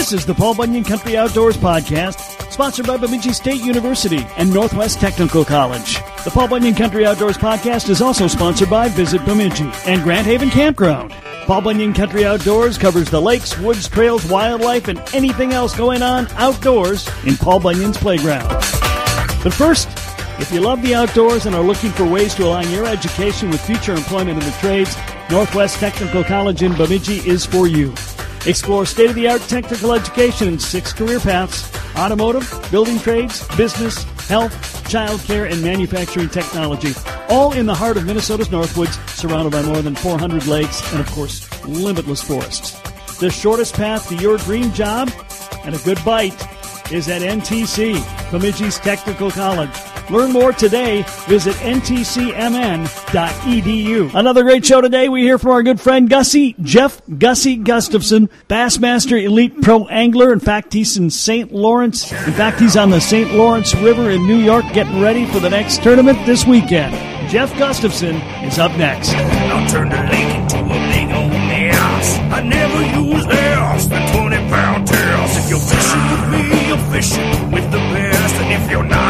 This is the Paul Bunyan Country Outdoors Podcast, sponsored by Bemidji State University and Northwest Technical College. The Paul Bunyan Country Outdoors Podcast is also sponsored by Visit Bemidji and Grand Haven Campground. Paul Bunyan Country Outdoors covers the lakes, woods, trails, wildlife, and anything else going on outdoors in Paul Bunyan's playground. But first, if you love the outdoors and are looking for ways to align your education with future employment in the trades, Northwest Technical College in Bemidji is for you. Explore state of the art technical education in six career paths automotive, building trades, business, health, childcare, and manufacturing technology. All in the heart of Minnesota's Northwoods, surrounded by more than 400 lakes and, of course, limitless forests. The shortest path to your dream job and a good bite is at NTC, Bemidji's Technical College. Learn more today. Visit ntcmn.edu. Another great show today. We hear from our good friend Gussie, Jeff Gussie Gustafson, Bassmaster Elite Pro Angler. In fact, he's in St. Lawrence. In fact, he's on the St. Lawrence River in New York getting ready for the next tournament this weekend. Jeff Gustafson is up next. I'll turn the lake into a big old mess. I never use less than 20 pound test. If you're fishing with me, you're fishing with the best. And if you're not,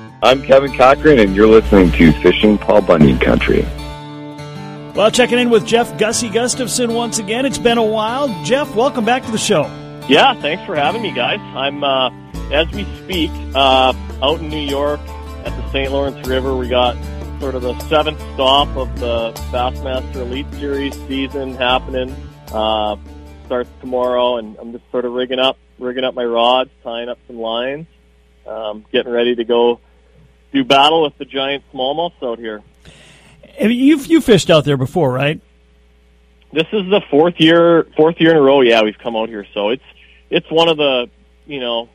I'm Kevin Cochran, and you're listening to Fishing Paul Bunyan Country. Well, checking in with Jeff Gussie Gustafson once again. It's been a while. Jeff, welcome back to the show. Yeah, thanks for having me, guys. I'm, uh, as we speak, uh, out in New York at the St. Lawrence River. We got sort of the seventh stop of the Bassmaster Elite Series season happening. Uh, starts tomorrow, and I'm just sort of rigging up, rigging up my rods, tying up some lines, um, getting ready to go do battle with the giant smallmouths out here. You've you fished out there before, right? This is the fourth year, fourth year in a row. Yeah, we've come out here, so it's it's one of the you know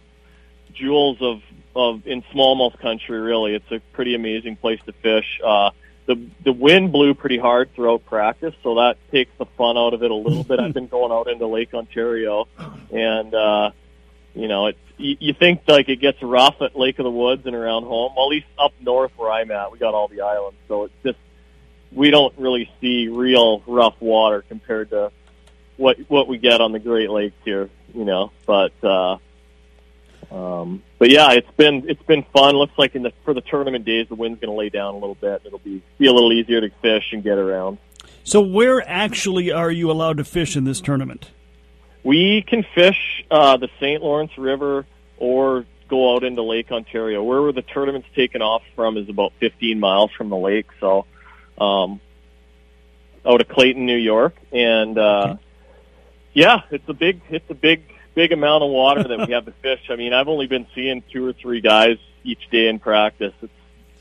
jewels of of in smallmouth country. Really, it's a pretty amazing place to fish. Uh, the the wind blew pretty hard throughout practice, so that takes the fun out of it a little bit. I've been going out into Lake Ontario, and uh, you know, it's you, you think like it gets rough at Lake of the Woods and around home. Well, at least up north where I'm at, we got all the islands, so it's just we don't really see real rough water compared to what what we get on the Great Lakes here, you know. But uh um but yeah, it's been it's been fun. Looks like in the for the tournament days the wind's gonna lay down a little bit. It'll be be a little easier to fish and get around. So where actually are you allowed to fish in this tournament? We can fish uh the St. Lawrence River or go out into Lake Ontario. Where were the tournament's taken off from is about 15 miles from the lake, so um, out of Clayton, New York, and uh, okay. yeah, it's a big, it's a big, big amount of water that we have to fish. I mean, I've only been seeing two or three guys each day in practice. It's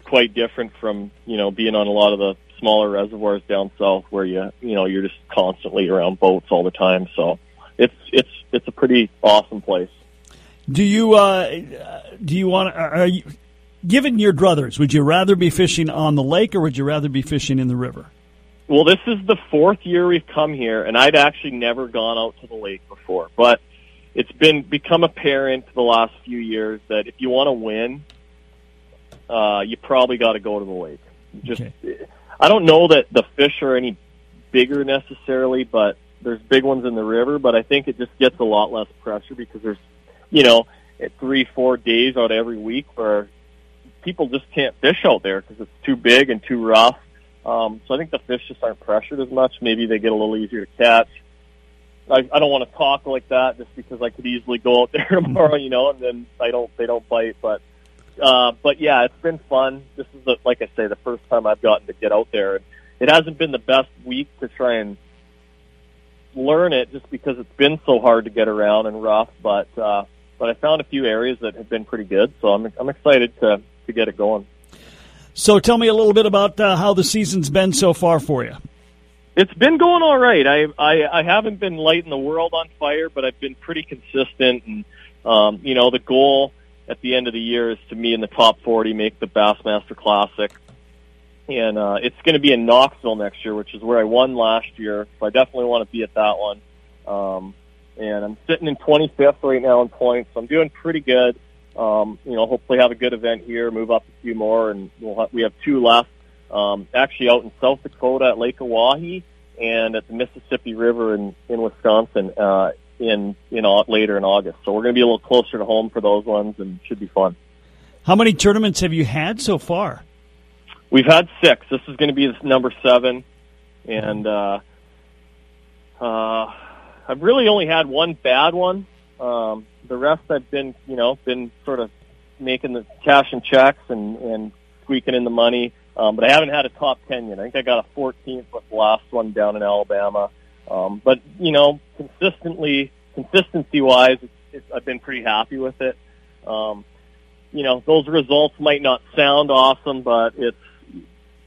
quite different from you know being on a lot of the smaller reservoirs down south where you you know you're just constantly around boats all the time. So it's it's it's a pretty awesome place. Do you uh, do you want? Are you given your druthers? Would you rather be fishing on the lake or would you rather be fishing in the river? Well, this is the fourth year we've come here, and I'd actually never gone out to the lake before. But it's been become apparent the last few years that if you want to win, uh, you probably got to go to the lake. Just, okay. I don't know that the fish are any bigger necessarily, but there's big ones in the river. But I think it just gets a lot less pressure because there's, you know, three, four days out every week where people just can't fish out there because it's too big and too rough. Um, so I think the fish just aren't pressured as much. Maybe they get a little easier to catch. I, I don't want to talk like that just because I could easily go out there tomorrow, you know, and then I don't, they don't bite. But, uh, but yeah, it's been fun. This is the, like I say, the first time I've gotten to get out there. It hasn't been the best week to try and learn it just because it's been so hard to get around and rough. But uh, but I found a few areas that have been pretty good, so I'm I'm excited to to get it going. So tell me a little bit about uh, how the season's been so far for you. It's been going all right. I, I I haven't been lighting the world on fire, but I've been pretty consistent. And um, you know, the goal at the end of the year is to me in the top 40, make the Bassmaster Classic, and uh, it's going to be in Knoxville next year, which is where I won last year. So I definitely want to be at that one. Um, and I'm sitting in 25th right now in points. So I'm doing pretty good. Um, you know, hopefully have a good event here, move up a few more, and we'll have, we have two left. Um, actually, out in South Dakota at Lake Oahe and at the Mississippi River in in Wisconsin uh, in in later in August. So we're going to be a little closer to home for those ones, and should be fun. How many tournaments have you had so far? We've had six. This is going to be number seven, and uh, uh, I've really only had one bad one. Um, the rest I've been, you know, been sort of making the cash and checks and and squeaking in the money. Um, but I haven't had a top ten yet. I think I got a 14th with the last one down in Alabama. Um, but you know, consistently, consistency wise, it's, it's, I've been pretty happy with it. Um, you know, those results might not sound awesome, but it's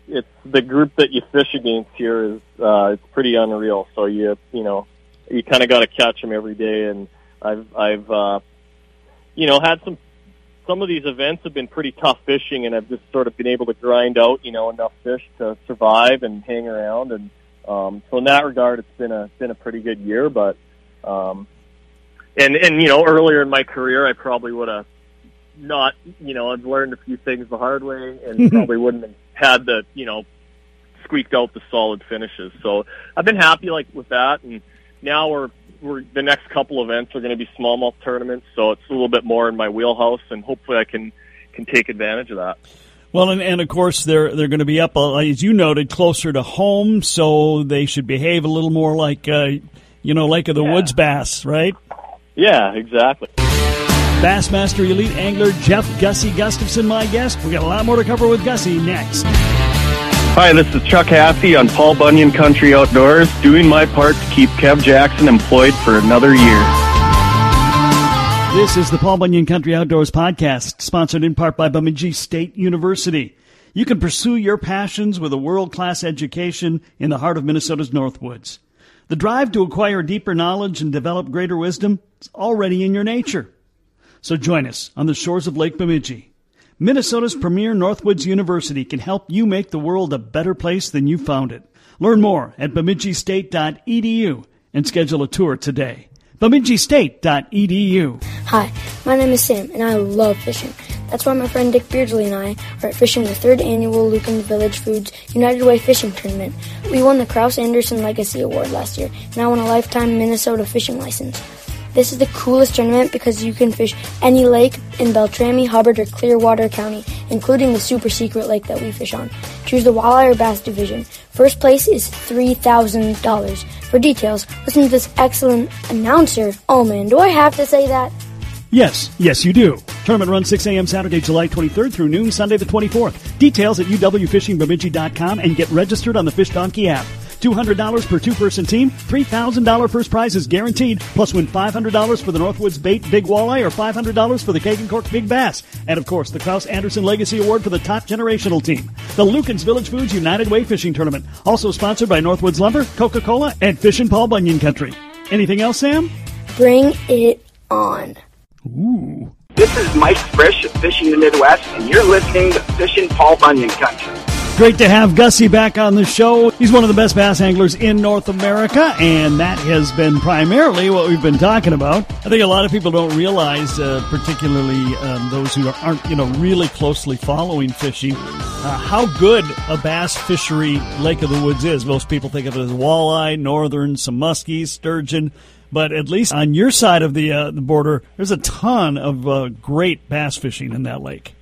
it's the group that you fish against here is uh, it's pretty unreal. So you you know you kind of got to catch them every day, and I've I've uh, you know had some some of these events have been pretty tough fishing, and I've just sort of been able to grind out you know enough fish to survive and hang around, and um, so in that regard, it's been a been a pretty good year. But um, and and you know earlier in my career, I probably would have not you know I've learned a few things the hard way, and probably wouldn't have had the you know squeaked out the solid finishes. So I've been happy like with that, and now we're we're the next couple events are going to be smallmouth tournaments, so it's a little bit more in my wheelhouse, and hopefully I can can take advantage of that. Well, and, and of course they're they're going to be up uh, as you noted closer to home, so they should behave a little more like uh, you know Lake of the Yeah. Woods bass, right? Yeah, exactly. Bassmaster Elite Angler Jeff Gussie Gustafson, my guest. We got a lot more to cover with Gussie next. Hi, this is Chuck Haffey on Paul Bunyan Country Outdoors, doing my part to keep Kev Jackson employed for another year. This is the Paul Bunyan Country Outdoors podcast, sponsored in part by Bemidji State University. You can pursue your passions with a world class education in the heart of Minnesota's Northwoods. The drive to acquire deeper knowledge and develop greater wisdom is already in your nature. So join us on the shores of Lake Bemidji. Minnesota's premier Northwoods University can help you make the world a better place than you found it. Learn more at bemidjistate.edu and schedule a tour today. bemidjistate.edu. Hi, my name is Sam, and I love fishing. That's why my friend Dick Beardsley and I are at fishing the third annual Lueken Village Foods United Way Fishing Tournament. We won the Kraus Anderson Legacy Award last year, and I won a lifetime Minnesota fishing license. This is the coolest tournament because you can fish any lake in Beltrami, Hubbard, or Clearwater County, including the super secret lake that we fish on. Choose the walleye or bass division. First place is $3,000. For details, listen to this excellent announcer. Oh man, do I have to say that? Yes, yes, you do. Tournament runs 6 a.m. Saturday, July 23rd through noon, Sunday the 24th. Details at uwfishingbemidji.com and get registered on the Fish Donkey app. $200 per two-person team, $3,000 first prize is guaranteed, plus win $500 for the Northwoods Bait Big Walleye or $500 for the Kagan Cork Big Bass. And of course, the Kraus Anderson Legacy Award for the top generational team. The Lueken's Village Foods United Way Fishing Tournament, also sponsored by Northwoods Lumber, Coca-Cola, and Fish and Paul Bunyan Country. Anything else, Sam? Bring it on. Ooh. This is Mike Frisch of Fishing the Midwest, and you're listening to Fishing Paul Bunyan Country. Great to have Gussie back on the show. He's one of the best bass anglers in North America, and that has been primarily what we've been talking about. I think a lot of people don't realize, uh, particularly um, those who aren't, you know, really closely following fishing, uh, how good a bass fishery Lake of the Woods is. Most people think of it as walleye, northern, some muskies, sturgeon. But at least on your side of the uh, the border, there's a ton of uh, great bass fishing in that lake.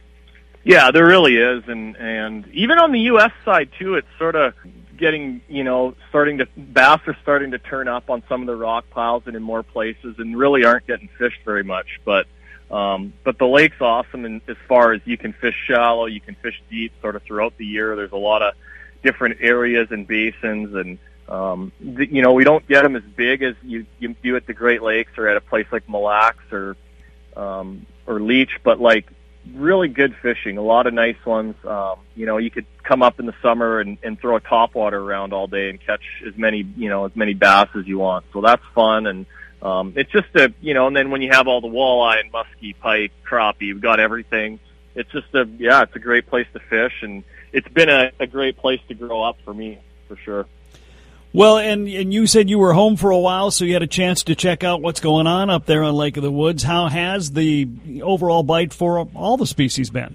Yeah, there really is, and and even on the U.S. side too, it's sort of getting you know starting to bass are starting to turn up on some of the rock piles and in more places, and really aren't getting fished very much. But um, but the lake's awesome, and as far as you can fish shallow, you can fish deep, sort of throughout the year. There's a lot of different areas and basins, and Um, th- you know, we don't get them as big as you, you do at the Great Lakes or at a place like Mille Lacs or um, or Leech, but like really good fishing. A lot of nice ones. Um, you know, you could come up in the summer and, and throw a topwater around all day and catch as many you know as many bass as you want. So that's fun and. Um, it's just a, you know, and then when you have all the walleye and muskie, pike, crappie, you've got everything. It's just a, yeah, it's a great place to fish, and it's been a, a great place to grow up for me, for sure. Well, and and you said you were home for a while, so you had a chance to check out what's going on up there on Lake of the Woods. How has the overall bite for all the species been?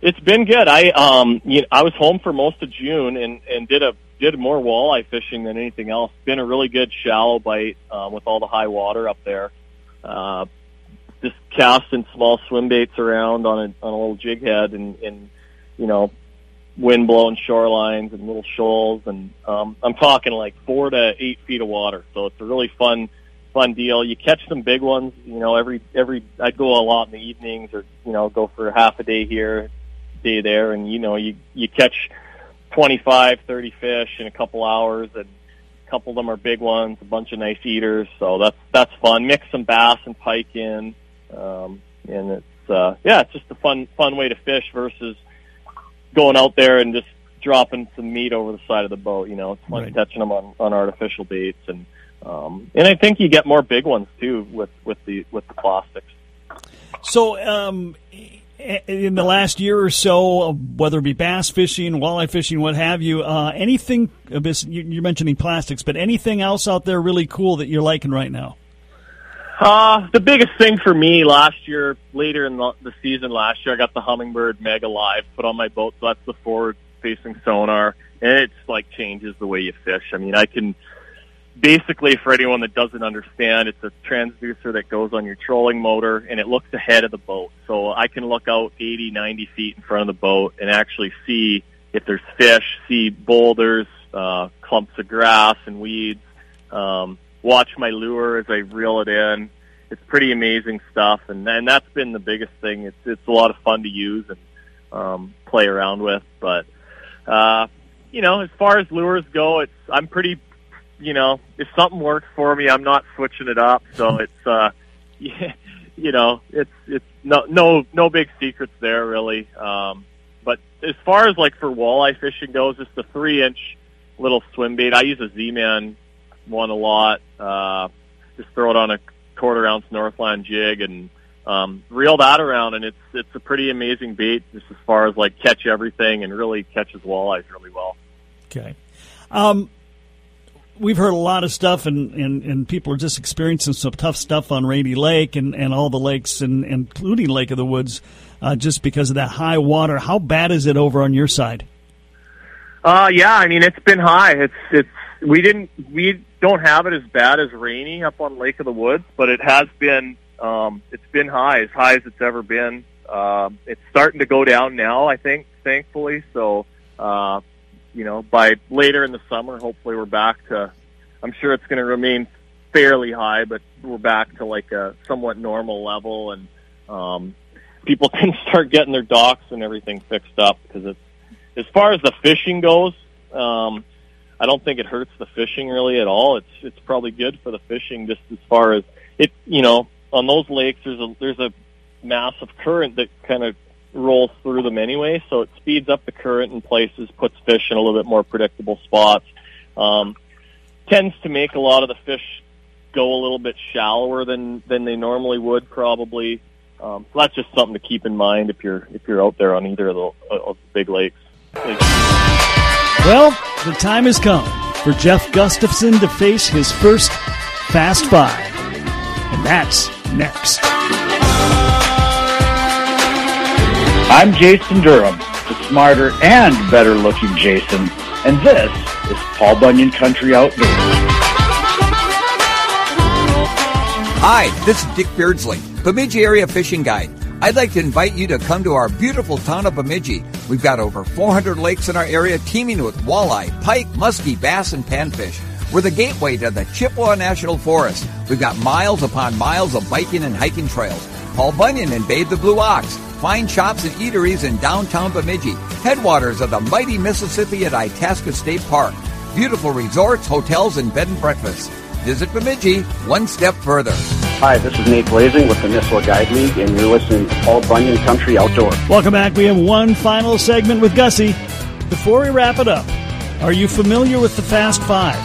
It's been good. I um, you know, I was home for most of June and and did a did more walleye fishing than anything else. Been a really good shallow bite um, with all the high water up there. Uh, just casting small swim baits around on a on a little jig head and and you know wind blown shorelines and little shoals and um, I'm talking like four to eight feet of water. So it's a really fun fun deal. You catch some big ones. You know every every I'd go a lot in the evenings or you know go for half a day here, day there, and you know you you catch 25, 30 fish in a couple hours, and a couple of them are big ones, a bunch of nice eaters. So that's that's fun. Mix some bass and pike in, um, and it's uh, yeah, it's just a fun fun way to fish versus going out there and just dropping some meat over the side of the boat. You know, it's fun Right. catching them on on artificial baits, and um, and I think you get more big ones too with with the with the plastics. So, um, in the last year or so, whether it be bass fishing, walleye fishing, what have you, uh, anything? uh, You're mentioning plastics, but anything else out there really cool that you're liking right now? Uh, the biggest thing for me last year, later in the, the season last year, I got the Humminbird Mega Live put on my boat. So that's the forward facing sonar. And it's like changes the way you fish. I mean, I can basically, for anyone that doesn't understand, it's a transducer that goes on your trolling motor and it looks ahead of the boat. So I can look out 80, 90 feet in front of the boat and actually see if there's fish, see boulders, uh, clumps of grass watch my lure as I reel it in. It's pretty amazing stuff, and and that's been the biggest thing. It's it's a lot of fun to use and um, play around with. But uh, you know, as far as lures go, it's I'm pretty. You know, if something works for me, I'm not switching it up. So it's uh, yeah, you know, it's it's no no no big secrets there really. Um, but as far as like for walleye fishing goes, it's the three inch little swim bait. I use a Z-Man one a lot. Uh, just throw it on a quarter ounce Northland jig and um, reel that around, and it's it's a pretty amazing bait just as far as like catch everything and really catches walleyes really well. Okay. Um, we've heard a lot of stuff, and, and, and people are just experiencing some tough stuff on Rainy Lake and, and all the lakes, and, including Lake of the Woods, uh, just because of that high water. How bad is it over on your side? Uh, yeah, I mean it's been high. It's it's we didn't we don't have it as bad as rainy up on Lake of the Woods, but it has been um, it's been high as high as it's ever been. Um, it's starting to go down now, I think, thankfully. So, uh, you know, by later in the summer, hopefully we're back to. I'm sure it's going to remain fairly high, but we're back to like a somewhat normal level, and um, people can start getting their docks and everything fixed up because it's as far as the fishing goes. Um, I don't think it hurts the fishing really at all. It's it's probably good for the fishing just as far as it. You know, on those lakes, there's a there's a massive current that kind of rolls through them anyway, so it speeds up the current in places, puts fish in a little bit more predictable spots. Um, tends to make a lot of the fish go a little bit shallower than than they normally would probably. Um, so that's just something to keep in mind if you're if you're out there on either of the, of the big lakes. Well, the time has come for Jeff Gustafson to face his first Fast Five. And that's next. I'm Jason Durham, the smarter and better looking Jason, and this is Paul Bunyan Country Outdoors. Hi, this is Dick Beardsley, Bemidji Area Fishing Guide. I'd like to invite you to come to our beautiful town of Bemidji. We've got over 400 lakes in our area teeming with walleye, pike, muskie, bass, and panfish. We're the gateway to the Chippewa National Forest. We've got miles upon miles of biking and hiking trails. Paul Bunyan and Babe the Blue Ox. Fine shops and eateries in downtown Bemidji. Headwaters of the mighty Mississippi at Itasca State Park. beautiful resorts, hotels, and bed and breakfast. Visit Bemidji one step further. Hi, this is Nate Blazing with the Nisswa Guide League, and you're listening to Paul Bunyan Country Outdoor. Welcome back. We have one final segment with Gussie. Before we wrap it up, are you familiar with the Fast Five?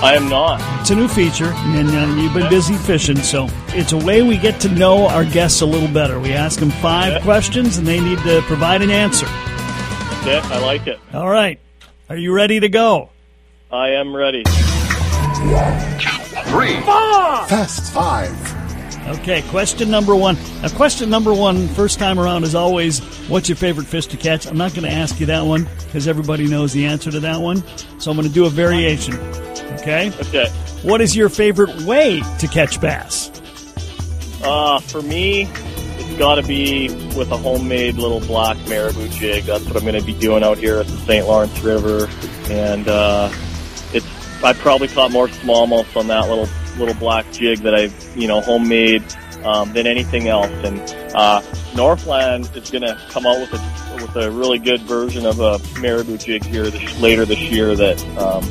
I am not. It's a new feature, and uh, you've been busy fishing, so it's a way we get to know our guests a little better. We ask them five Yeah. questions, and they need to provide an answer. Yeah, I like it. All right. Are you ready to go? I am ready. Three. Fast five. Okay, question number one. Now, question number one, first time around, is always what's your favorite fish to catch? I'm not going to ask you that one because everybody knows the answer to that one. So I'm going to do a variation. Okay? Okay. What is your favorite way to catch bass? Uh, for me, it's got to be with a homemade little black marabou jig. That's what I'm going to be doing out here at the St. Lawrence River, and uh, it's I probably caught more smallmouth on that little little black jig that I you know homemade um, than anything else. And uh, Northland is going to come out with a with a really good version of a marabou jig here this, later this year that. Um,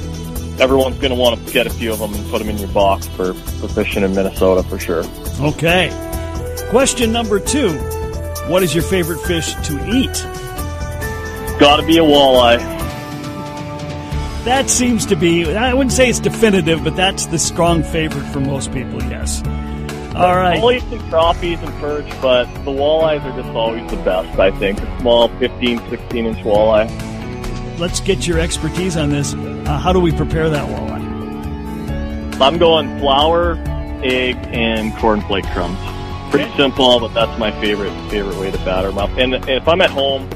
Everyone's going to want to get a few of them and put them in your box for, for fishing in Minnesota for sure. Okay. Question number two. What is your favorite fish to eat? Got to be a walleye. That seems to be, I wouldn't say it's definitive, but that's the strong favorite for most people, yes. All right. I'll eat some crappies and perch, but the walleyes are just always the best, I think. A small 15, 16 inch walleye. Let's get your expertise on this. Uh, how do we prepare that walleye? I'm going flour, egg, and cornflake crumbs. Pretty simple, but that's my favorite favorite way to batter them up. And, and if I'm at home,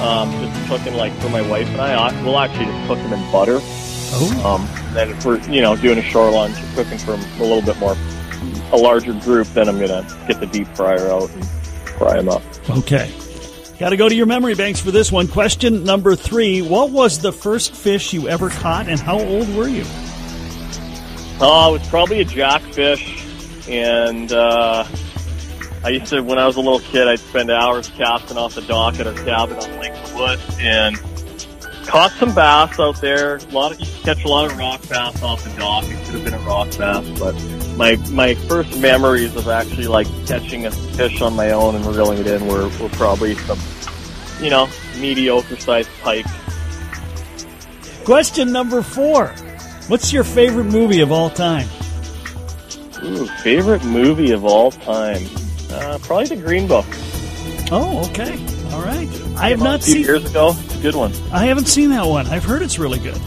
um, just cooking like for my wife and I, we'll actually just cook them in butter. Oh. Um, then if we're you know doing a shore lunch, cooking for a little bit more, a larger group, then I'm gonna get the deep fryer out and fry them up. Okay. Got to go to your memory banks for this one. Question number three What was the first fish you ever caught, and how old were you? Oh, it was probably a jackfish, and uh, I used to, when I was a little kid, I'd spend hours casting off the dock at our cabin on Lake Wood, and caught some bass out there. A lot of you catch a lot of rock bass off the dock. It could have been a rock bass, but my my first memories of actually like catching a fish on my own and reeling it in were, were probably some, you know, mediocre sized pike. Question number four What's your favorite movie of all time? Ooh, favorite movie of all time? Uh, probably The Green Book. Oh, okay. All right. I have not seen. years ago. It's a good one. I haven't seen that one. I've heard it's really good.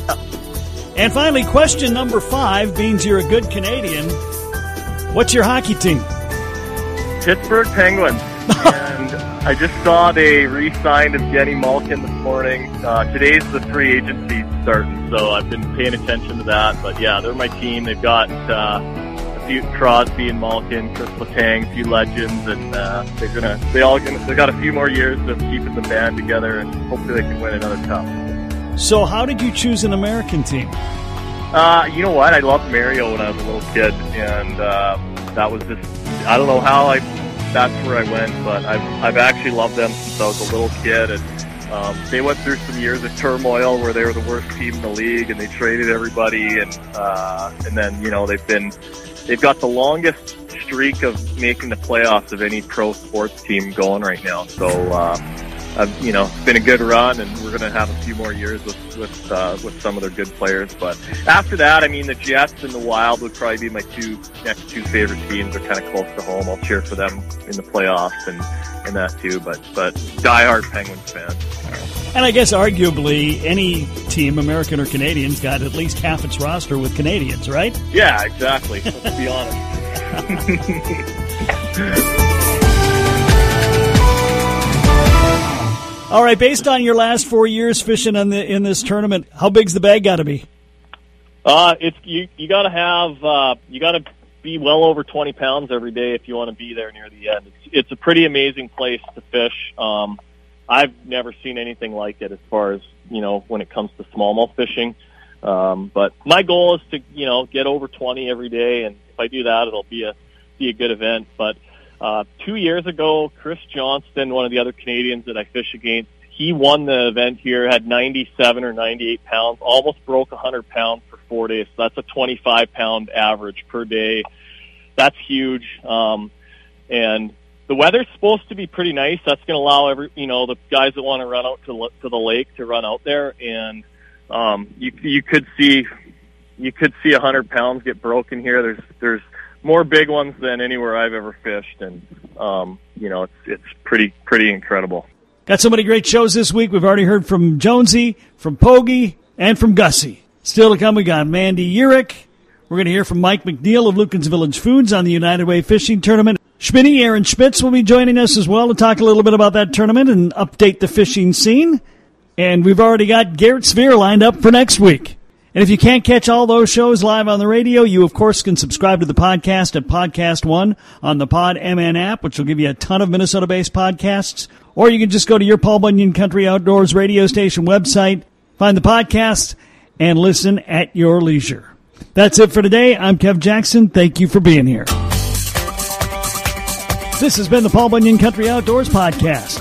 And finally, question number five means you're a good Canadian. What's your hockey team? Pittsburgh Penguins. and I just saw they re-signed Evgeny Malkin this morning. Uh, today's the free agency starting, so I've been paying attention to that. But yeah, they're my team. They've got uh, few Crosby and Malkin, Chris Letang, a few legends, and uh, they're gonna they all gonna, they got a few more years of keeping the band together, and hopefully they can win another cup. So, how did you choose an American team? Uh, you know what? I loved Mario when I was a little kid, and uh, that was just I don't know how I that's where I went, but I've I've actually loved them since I was a little kid, and um, they went through some years of turmoil where they were the worst team in the league, and they traded everybody, and uh, and then you know they've been they've got the longest streak of making the playoffs of any pro sports team going right now. So. Uh, I've, you know, it's been a good run, and we're going to have a few more years with with uh, with some of their good players. But after that, I mean, the Jets and the Wild would probably be my two next two favorite teams. They're kind of close to home. I'll cheer for them in the playoffs and and that too. But but diehard Penguins fan. And I guess arguably any team, American or Canadians, got at least half its roster with Canadians, right? Yeah, exactly. Let's be honest. All right, based on your last four years fishing in the in this tournament, how big's the bag got to be? Uh, it's you. You got to have. Uh, you got to be well over twenty pounds every day if you want to be there near the end. It's, it's a pretty amazing place to fish. Um, I've never seen anything like it as far as you know when it comes to smallmouth fishing. Um, but my goal is to you know get over twenty every day, and if I do that, it'll be a be a good event. But uh, two years ago, Chris Johnston, one of the other Canadians that I fish against, he won the event here, had 97 or 98 pounds, almost broke 100 pounds for four days. So that's a 25 pound average per day. That's huge. Um, and the weather's supposed to be pretty nice. That's going to allow every, you know, the guys that want to run out to to the lake to run out there, and um, you you could see you could see hundred pounds get broken here. There's there's more big ones than anywhere I've ever fished, and um, you know it's it's pretty pretty incredible. Got so many great shows this week. We've already heard from Jonesy, from Pogie, and from Gussie. Still to come, we got Mandy Uhrich. We're going to hear from Mike McNeil of Lueken's Village Foods on the United Way Fishing Tournament. Schmitty, Aaron Spitz will be joining us as well to talk a little bit about that tournament and update the fishing scene. And we've already got Garrett Sphere lined up for next week. And if you can't catch all those shows live on the radio, you of course can subscribe to the podcast at Podcast One on the Pod MN app, which will give you a ton of Minnesota based podcasts. Or you can just go to your Paul Bunyan Country Outdoors radio station website, find the podcast, and listen at your leisure. That's it for today. I'm Kev Jackson. Thank you for being here. This has been the Paul Bunyan Country Outdoors Podcast,